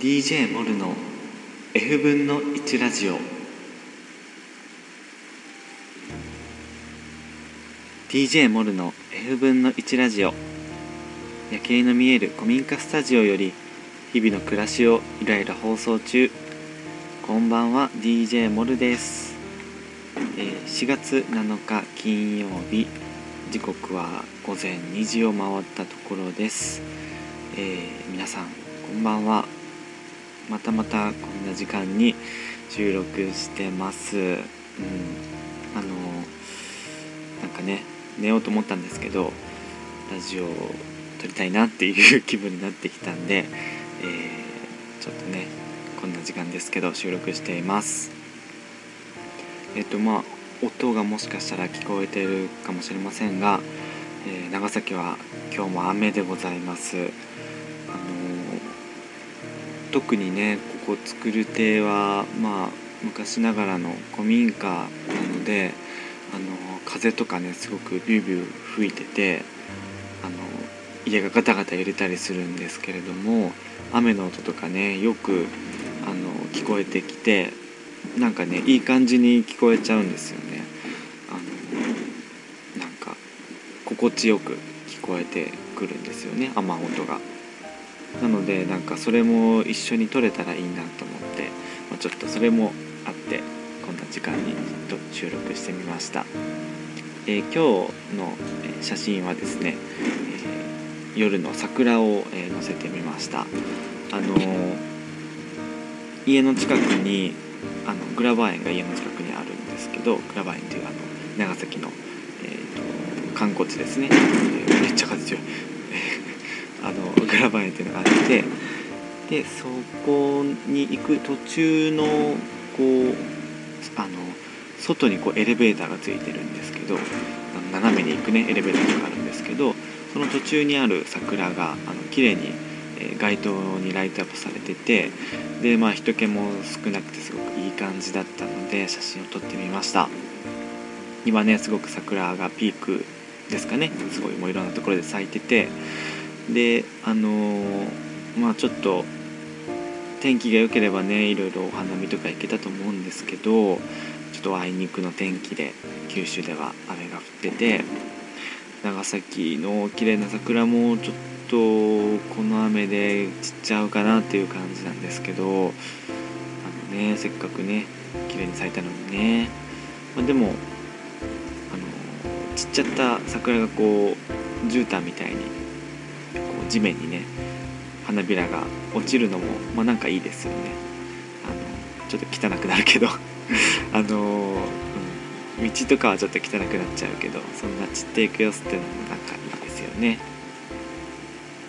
DJ モルの F 分の1ラジオ。DJ モルの F 分の1ラジオ。夜景の見える古民家スタジオより日々の暮らしをいらいら放送中。こんばんは DJ モルです、えー4月7日金曜日。時刻は午前2時を回ったところです、えー皆さんこんばんは。またまたこんな時間に収録してます。うん。あのなんかね寝ようと思ったんですけどラジオを撮りたいなっていう気分になってきたんで、えーちょっとねこんな時間ですけど収録しています。えっ、とまあ音がもしかしたら聞こえてるかもしれませんが、えー長崎は今日も雨でございます。特にねここ作る亭はまあ昔ながらの古民家なのであの風とかねすごくビュービュー吹いててあの家がガタガタ揺れたりするんですけれども雨の音とかねよくあの聞こえてきてなんかねいい感じに聞こえちゃうんですよね。あのなんか心地よく聞こえてくるんですよね雨音が。なのでなんかそれも一緒に撮れたらいいなと思って、まあ、ちょっとそれもあってこんな時間にちょっと収録してみました、えー今日の写真はですね、えー夜の桜を、えー載せてみました。あの家の近くにあのグラバー園が家の近くにあるんですけどグラバー園っていうあの長崎の、えーと観光地ですね、えめっちゃ風強い。あのグラバー園っていうのがあってでそこに行く途中のこうあの外にこうエレベーターがついてるんですけど斜めに行くねエレベーターがあるんですけどその途中にある桜があの綺麗に、街灯にライトアップされててでまあ人気も少なくてすごくいい感じだったので写真を撮ってみました。今ねすごく桜がピークですかね。すごいもういろんなところで咲いててであのーまあちょっと天気が良ければねいろいろお花見とか行けたと思うんですけどちょっとあいにくの天気で九州では雨が降ってて長崎の綺麗な桜もちょっとこの雨で散っちゃうかなっていう感じなんですけどあのねせっかくね綺麗に咲いたのにね、まあ、でもあの散っちゃった桜がこう絨毯みたいに地面にね花びらが落ちるのもまあなんかいいですよね。あのちょっと汚くなるけど。あの、うん、道とかはちょっと汚くなっちゃうけどそんな散っていく様子っていうのもなんかいいですよね、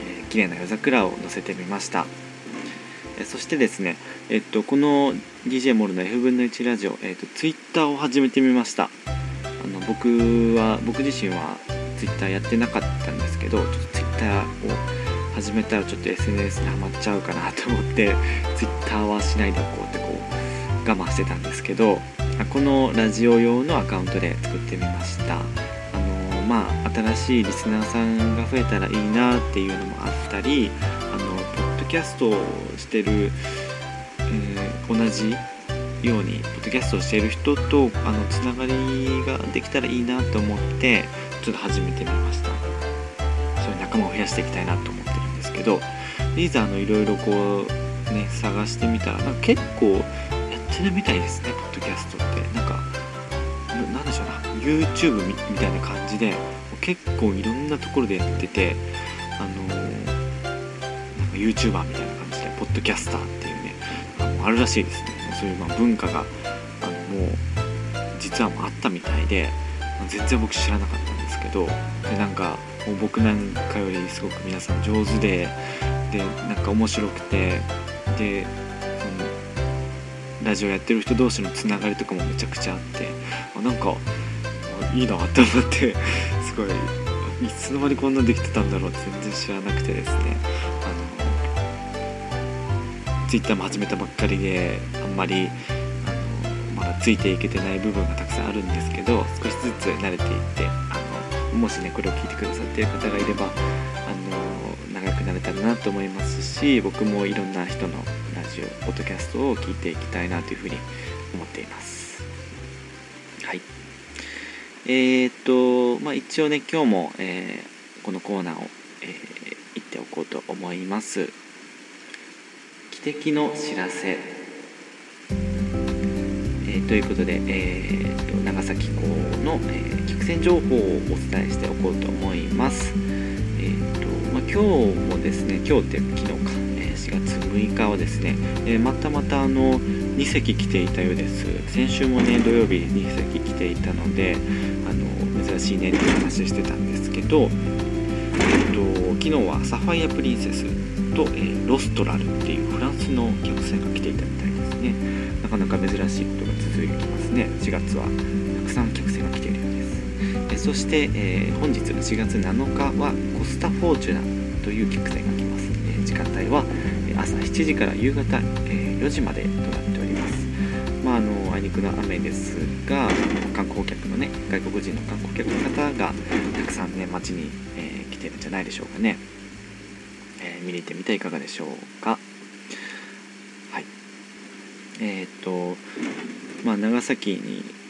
えー綺麗な夜桜を載せてみました。そしてですねえっとこの DJ モルの F 分の1ラジオ、えっと、ツイッターを始めてみました。あの僕は僕自身はツイッターやってなかったんですけどちょっとツイッターを始めたらちょっと SNS にハマっちゃうかなと思ってツイッターはしないでおこうってこう我慢してたんですけどこのラジオ用のアカウントで作ってみました。あのまあ新しいリスナーさんが増えたらいいなっていうのもあったりあのポッドキャストをしてる、えー同じようにポッドキャストをしている人とあのつながりができたらいいなと思ってちょっと始めてみました。仲間を増やしていきたいなと思ってるんですけどいざあのいろいろこうね探してみたらなんか結構やってるみたいですねポッドキャストって。なんかなんでしょうな YouTube みたいな感じで結構いろんなところでやっててあのーなんか YouTuber みたいな感じでポッドキャスターっていうねあのあるらしいですね。そういうま文化があのもう実はもうあったみたいで全然僕知らなかったんですけどでなんかもう僕なんかよりすごく皆さん上手ででなんか面白くてでそのラジオやってる人同士のつながりとかもめちゃくちゃあってあなんかあいいなって思って すごいいつの間にこんなできてたんだろうって全然知らなくてですね。あの Twitter も始めたばっかりであんまりあのまだついていけてない部分がたくさんあるんですけど少しずつ慣れていってあもしねこれを聞いてくださっている方がいればあの長くなれたらなと思いますし僕もいろんな人のラジオポッドキャストを聞いていきたいなというふうに思っています。はい。えー、っとまあ一応ね今日も、えー、このコーナーを、えー、言っておこうと思います。汽笛の知らせ、えー、ということで、えーと、崎港の、えー、客船情報をお伝えしておこうと思います。えーとまあ、今日もですね今日って昨日か、え4月6日はですね、えー、またまたあの2隻来ていたようです。先週もね土曜日に2隻来ていたのであの珍しいねっていう話してたんですけど、えーと、昨日はサファイアプリンセスと、えー、ロストラルっていうフランスの客船が来ていたみたいですね。なかなか珍しいことが続いてきますね。4月は。くさん客船が来ているようです。そして、えー、本日4月7日はコスタフォーチュナという客船が来ます、えー、時間帯は朝7時から夕方、えー、4時までとなっております。まああのあいにくの雨ですが観光客のね外国人の観光客の方がたくさんね街に、え来てるんじゃないでしょうかね、え見に行ってみてはいかがでしょうか。はい。えっ、とまあ長崎に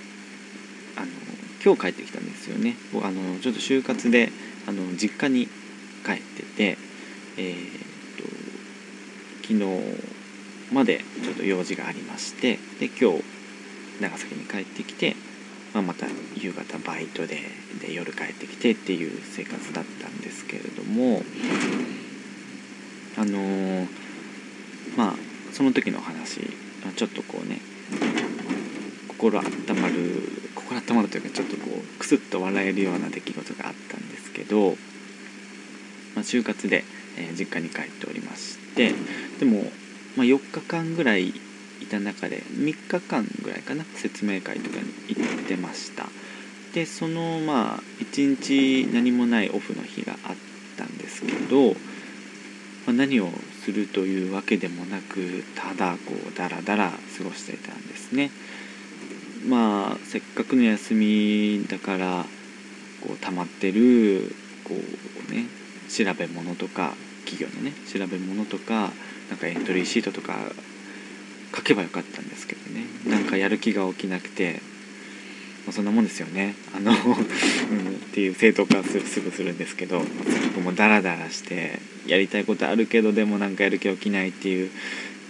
今日帰ってきたんですよね。あのちょっと就活であの実家に帰っててえー、っと昨日までちょっと用事がありましてで今日長崎に帰ってきて、まあ、また夕方バイトでで夜帰ってきてっていう生活だったんですけれどもあのー、まあその時の話ちょっとこうね心温まる心温まるというかちょっとこうクスッと笑えるような出来事があったんですけど、まあ、就活で、えー、実家に帰っておりましてでも、まあ、4日間ぐらいいた中で3日間ぐらいかな説明会とかに行ってましたでそのまあ1日何もないオフの日があったんですけど、まあ、何をするというわけでもなくただこうダラダラ過ごしていたんですね。まあせっかくの休みだからこう溜まってるこうね調べ物とか企業のね調べ物とかなんかエントリーシートとか書けばよかったんですけどねなんかやる気が起きなくて、まあ、そんなもんですよねあの、うん、っていう正当化すすぐするんですけど僕もダラダラしてやりたいことあるけどでもなんかやる気起きないっていう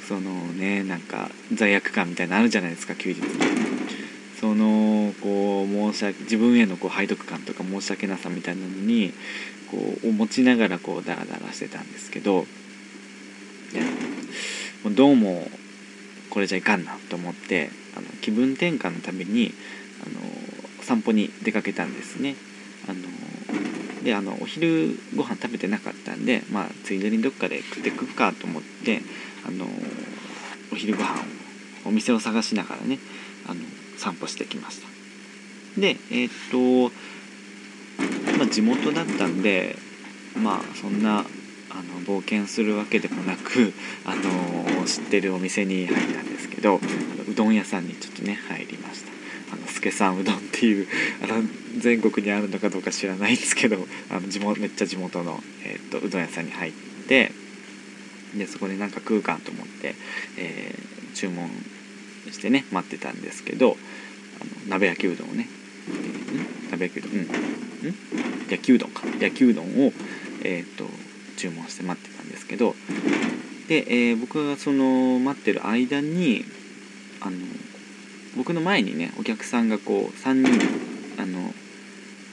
そのねなんか罪悪感みたいなのあるじゃないですか休日に。し訳自分へのこう背徳感とか申し訳なさみたいなのにこうを持ちながらこうダラダラしてたんですけどもうどうもこれじゃいかんなと思ってあの気分転換のためにあの散歩に出かけたんですね。あのであのお昼ご飯食べてなかったんで、まあ、ついでにどっかで食ってくかと思ってあのお昼ご飯をお店を探しながらねあの散歩してきましたでえー、っとまあ地元だったんでまあそんなあの冒険するわけでもなく、あの知ってるお店に入ったんですけどうどん屋さんにちょっとね入りました。あの助さんうどんっていうあの全国にあるのかどうか知らないんですけどあの地元めっちゃ地元の、えー、っとうどん屋さんに入ってでそこでなんか食うかと思って、えー、注文してね待ってたんですけどあの鍋焼きうどんをね、鍋焼きうどん。うん？焼きうどんか。焼きうどんを、えーと、注文して待ってたんですけど。で、えー、僕がその待ってる間にあの僕の前にねお客さんがこう3人あの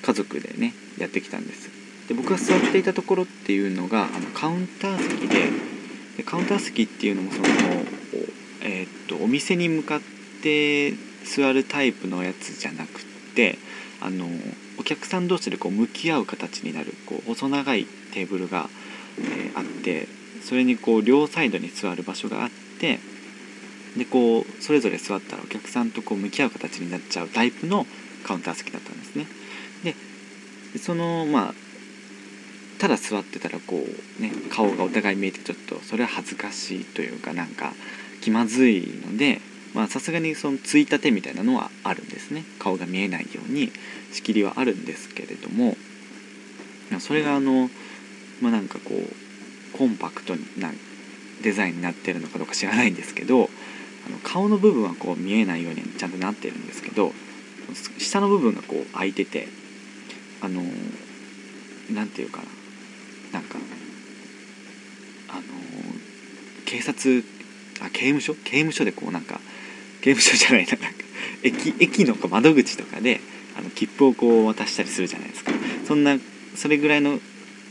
家族でねやってきたんです。で僕が座っていたところっていうのがあのカウンター席ででカウンター席っていうのもそのえー、っとお店に向かって座るタイプのやつじゃなくてあのお客さん同士でこう向き合う形になるこう細長いテーブルが、えー、あってそれにこう両サイドに座る場所があってでこうそれぞれ座ったらお客さんとこう向き合う形になっちゃうタイプのカウンター席だったんですね。でそのまあただ座ってたらこうね顔がお互い見えてちょっとそれは恥ずかしいというかなんか気まずいのでまあさすがにそのついたてみたいなのはあるんですね。顔が見えないように仕切りはあるんですけれども。それがあのまあなんかこうコンパクトなデザインになってるのかどうか知らないんですけどあの顔の部分はこう見えないようにちゃんとなってるんですけど下の部分がこう開いててあの何て言うかな。なんかあの警察あ刑務所？刑務所でこうなんか刑務所じゃないななんか駅駅の窓口とかであの切符をこう渡したりするじゃないですか。そんなそれぐらいの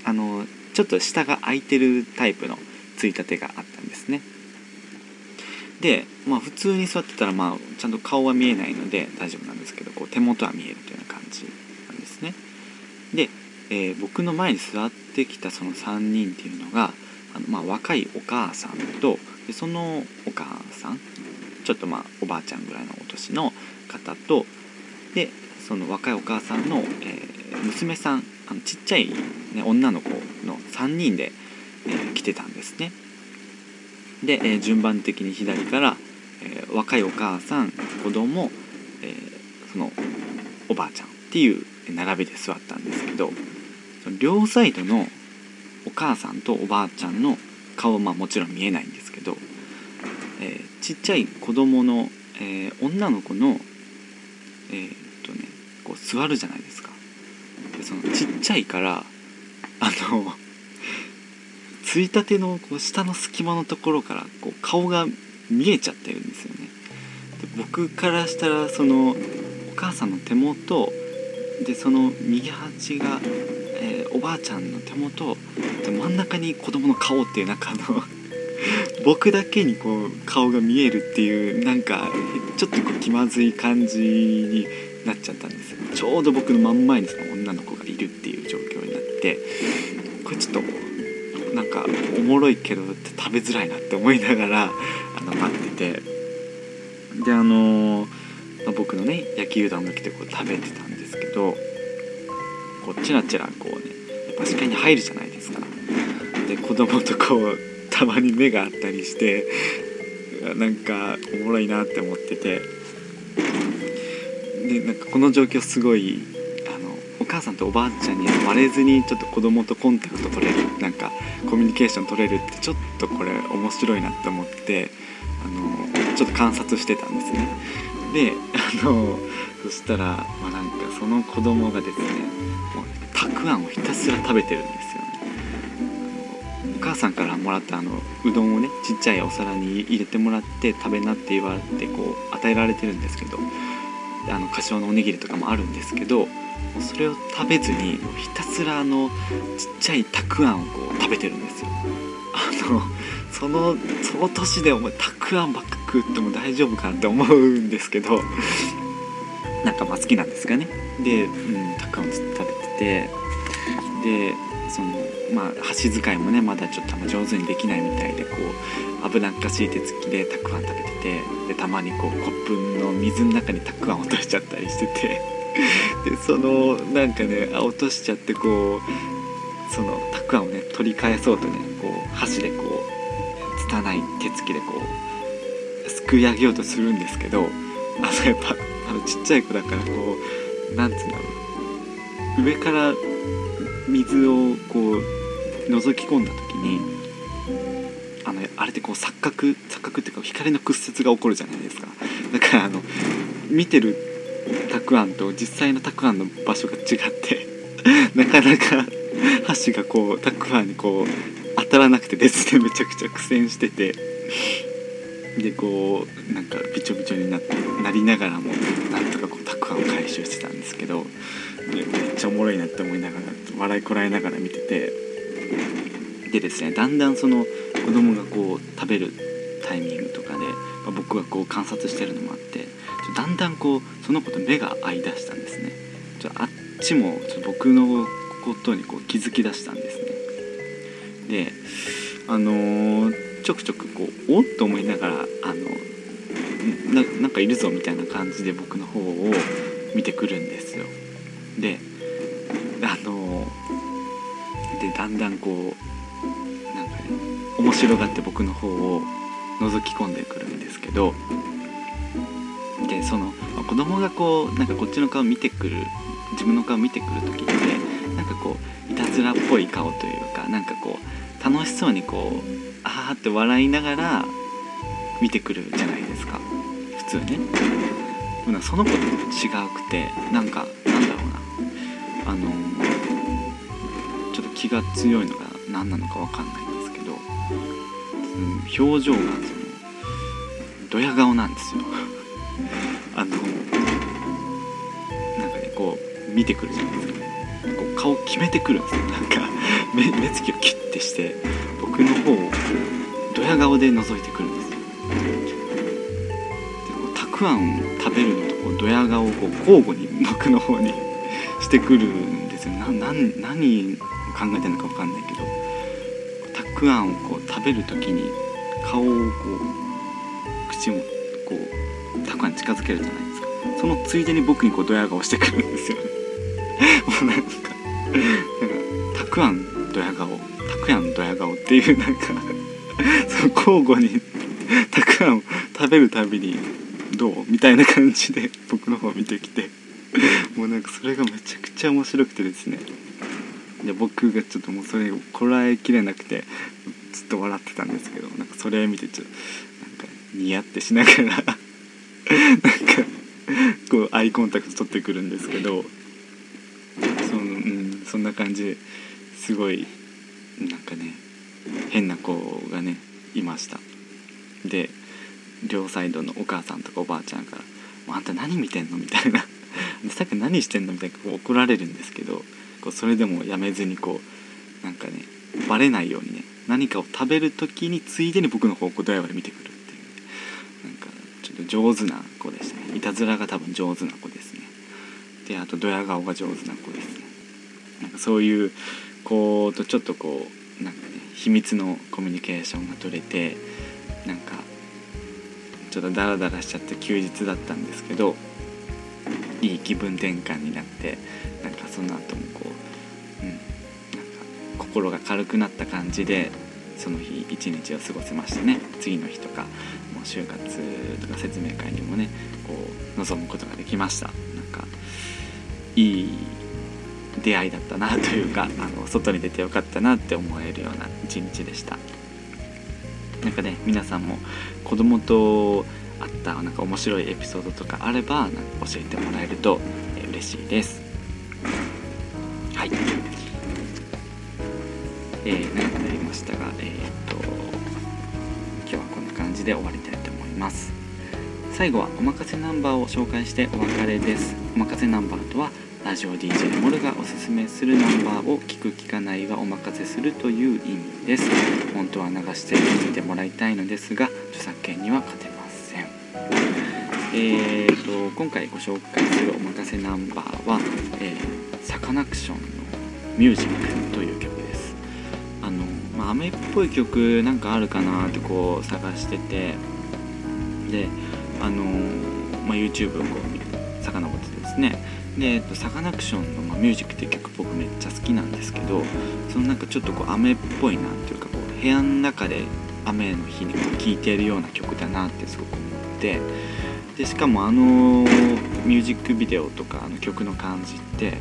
あのちょっと下が空いてるタイプのついたてがあったんですね。でまあ普通に座ってたらまあちゃんと顔は見えないので大丈夫なんですけどこう手元は見えるというような感じなんですね。で、えー、僕の前に座ってきたその3人っていうのがあの、まあ、若いお母さんとでそのお母さんちょっとまあおばあちゃんぐらいのお年の方とでその若いお母さんの、えー、娘さんあのちっちゃい、ね、女の子の3人で、えー、来てたんですね。で、えー、順番的に左から、えー、若いお母さん子供、えー、そのおばあちゃんっていう並びで座ったんですけど両サイドのお母さんとおばあちゃんの顔はまあもちろん見えないんです、ちっちゃい子供の、えー、女の子のえー、っとねこう座るじゃないですか。でそのちっちゃいからあのついたてのこう下の隙間のところからこう顔が見えちゃってるんですよね。で僕からしたらそのお母さんの手元でその右端が、えー、おばあちゃんの手元で真ん中に子供の顔っていう中の僕だけにこう顔が見えるっていうなんかちょっとこう気まずい感じになっちゃったんですよ。ちょうど僕の真ん前にその女の子がいるっていう状況になってこれちょっとなんかおもろいけど食べづらいなって思いながらあの待ってて。であの、ま、僕のね焼きうどんが来てこう食べてたんですけどこうチラチラこうねやっぱ視界に入るじゃないですか。で子供とこうたまに目があったりしてなんかおもろいなって思ってて。でなんかこの状況すごいあのお母さんとおばあちゃんに割れずにちょっと子供とコンタクト取れるなんかコミュニケーション取れるってちょっとこれ面白いなって思ってあのちょっと観察してたんですね。であのそしたら、まあ、なんかその子供がですねもうたくあんをひたすら食べてるんです母さんからもらったあのうどんをねちっちゃいお皿に入れてもらって食べなって言われてこう与えられてるんですけどあの柏のおにぎりとかもあるんですけどそれを食べずにひたすらあのちっちゃいたくあんをこう食べてるんですよ。あのそのその年でお前たくあんばっか食っても大丈夫かなって思うんですけどなんかまあ好きなんですかね。で、うん、たくあんをずっと食べててでそのまあ箸使いもねまだちょっと上手にできないみたいでこう危なっかしい手つきでたくあん食べててでたまにこうコップの水の中にたくあん落としちゃったりしてて でそのなんかね落としちゃってこうそのたくあんをね取り返そうとねこう箸でこう拙い手つきでこうすくい上げようとするんですけどあのやっぱあのちっちゃい子だからこうなんつうんだろう。上から水をこう覗き込んだ時にあのあれってこう錯覚錯覚っていうか光の屈折が起こるじゃないですか。だからあの見てるたくあんと実際のたくあんの場所が違って なかなか箸がこうたくあんにこう当たらなくてですねめちゃくちゃ苦戦しててでこうなんかびちょびちょになってなりながらもなんとかこうたくあんを回収してたんですけどめっちゃおもろいなって思いながら笑いこらえながら見ててでですねだんだんその子供がこう食べるタイミングとかで、まあ、僕がこう観察してるのもあってだんだんこうその子と目が合いだしたんですね。ちょあっちもちょ僕のことにこう気づきだしたんですね。であのー、ちょくちょくこうおっと思いながらあのなんかいるぞみたいな感じで僕の方を見てくるんですよ。であのー、でだんだんこう面白がって僕の方を覗き込んでくるんですけどでその、まあ、子供がこうなんかこっちの顔見てくる自分の顔見てくる時ってなんかこういたずらっぽい顔というかなんかこう楽しそうにこうあーって笑いながら見てくるじゃないですか。普通ね。でもその子と違くてなんかなんだろうな。あのちょっと気が強いのが何なのか分かんない、うん、表情がそのドヤ顔なんですよ。あのなんかねこう見てくるじゃないですか。こう顔決めてくるんですよ。なんか目目つきをキュッてして僕の方をドヤ顔で覗いてくるんですよ。でこうたくあんを食べるのとこうドヤ顔をこう交互に僕の方に してくるんですよ。な何何を考えてるのか分かんないけどたくあんをこう食べる時に顔をこう口もこうたくあんに近づけるじゃないですか。そのついでに僕にこうドヤ顔してくるんですよね。もうなんかなんかたくあんドヤ顔たくあんドヤ顔っていうなんかその交互にたくあんを食べるたびにどうみたいな感じで僕の方見てきて。もうなんかそれがめちゃくちゃ面白くてですね。で僕がちょっともうそれをこらえきれなくてずっと笑ってたんですけどなんかそれ見てちょっとなんかニヤってしながら なんかこうアイコンタクト取ってくるんですけどその、うん、そんな感じですごいなんかね変な子がねいましたで両サイドのお母さんとかおばあちゃんから「あんた何見てんの?」みたいな「さっき何してんの?」みたいな怒られるんですけどこうそれでもやめずにこうなんかねバレないようにね何かを食べる時についでに僕の方向ドヤで見てくるっていうなんかちょっと上手な子でしたね。いたずらが多分上手な子ですね。であとドヤ顔が上手な子ですね。なんかそういう子とちょっとこうなんかね秘密のコミュニケーションが取れてなんかちょっとダラダラしちゃって休日だったんですけどいい気分転換になってなんかその後もこう、うん、なんか心が軽くなった感じでその日一日を過ごせましたね次の日とかもう就活とか説明会にもねこう臨むことができました。なんかいい出会いだったなというか あの外に出てよかったなって思えるような一日でした。なんかね皆さんも子供とあったなんか面白いエピソードとかあればなんか教えてもらえると、えー嬉しいです。はい。えー、長くなりましたがえーっと今日はこんな感じで終わりたいと思います。最後はおまかせナンバーを紹介してお別れです。おまかせナンバーとはラジオ DJ モルがおすすめするナンバーを聞く聞かないはお任せするという意味です。本当は流して聞いてもらいたいのですが著作権には勝てえーと今回ご紹介するおまかせナンバーは、えーサカナクションの「ミュージック」という曲です。あの、まあ、雨っぽい曲なんかあるかなってこう探しててであの、まあ、YouTube をこう遡ってですね。で、えっと、サカナクションの、まあ、ミュージックっていう曲僕めっちゃ好きなんですけどそのなんかちょっとこう雨っぽいなっていうかこう部屋の中で雨の日に聴いてるような曲だなってすごく思ってでしかもあのミュージックビデオとかあの曲の感じって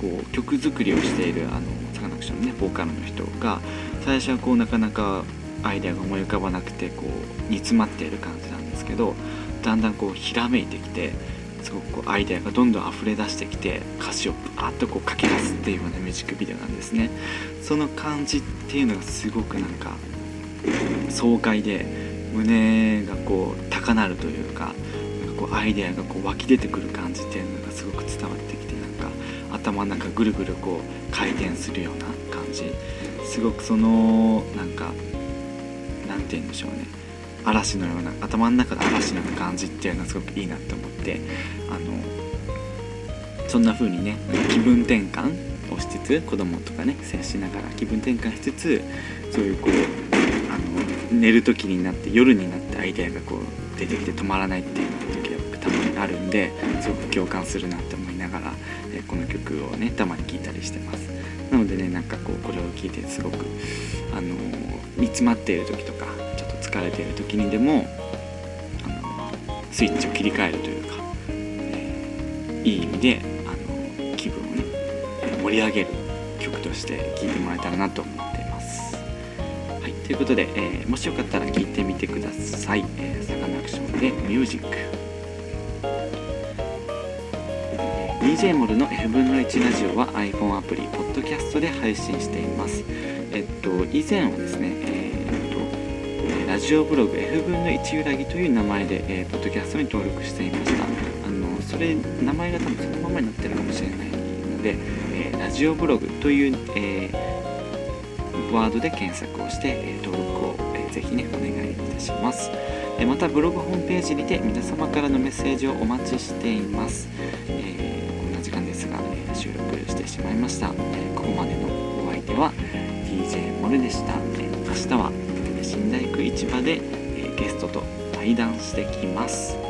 こう曲作りをしているあのサカナクションのねボーカルの人が最初はこうなかなかアイデアが思い浮かばなくてこう煮詰まっている感じなんですけどだんだんこうひらめいてきてすごくこうアイデアがどんどん溢れ出してきて歌詞をバーッとこう書き出すっていうようなミュージックビデオなんですね。その感じっていうのがすごくなんか爽快で胸がこう高鳴るというかこうアイデアがこう湧き出てくる感じっていうのがすごく伝わってきてなんか頭の中ぐるぐるこう回転するような感じ。すごくそのなんかなんて言うんでしょうね。嵐のような頭の中で嵐のような感じっていうのはすごくいいなって思ってあのそんな風にね気分転換をしつつ子供とかね接しながら気分転換しつつそういうこうあの寝る時になって夜になってアイデアがこう出てきて止まらないっていうですごく共感するなって思いながら、えこの曲をねたまに聴いたりしてます。なのでねなんかこうこれを聴いてすごくあの煮詰まっている時とかちょっと疲れている時にでもあのスイッチを切り替えるというか、えーいい意味であの気分をね盛り上げる曲として聴いてもらえたらなと思っています。はいということで、えー、もしよかったら聞いてみてください、えー、サカナクションでミュージック。DJ モルの F 分の1ラジオは iPhone アプリ、ポッドキャストで配信しています。えっと、以前はですね、えー、っと、ラジオブログ F 分の1揺らぎという名前で、えー、ポッドキャストに登録していました。あの、それ、名前が多分そのままになってるかもしれないので、えー、ラジオブログという、えワードで検索をして、え登録を、えぜひね、お願いいたします。えまた、ブログホームページにて皆様からのメッセージをお待ちしています。しまいました、えー、ここまでのお相手は DJ モルでした、えー、明日は新大工市場で、えゲストと対談してきます。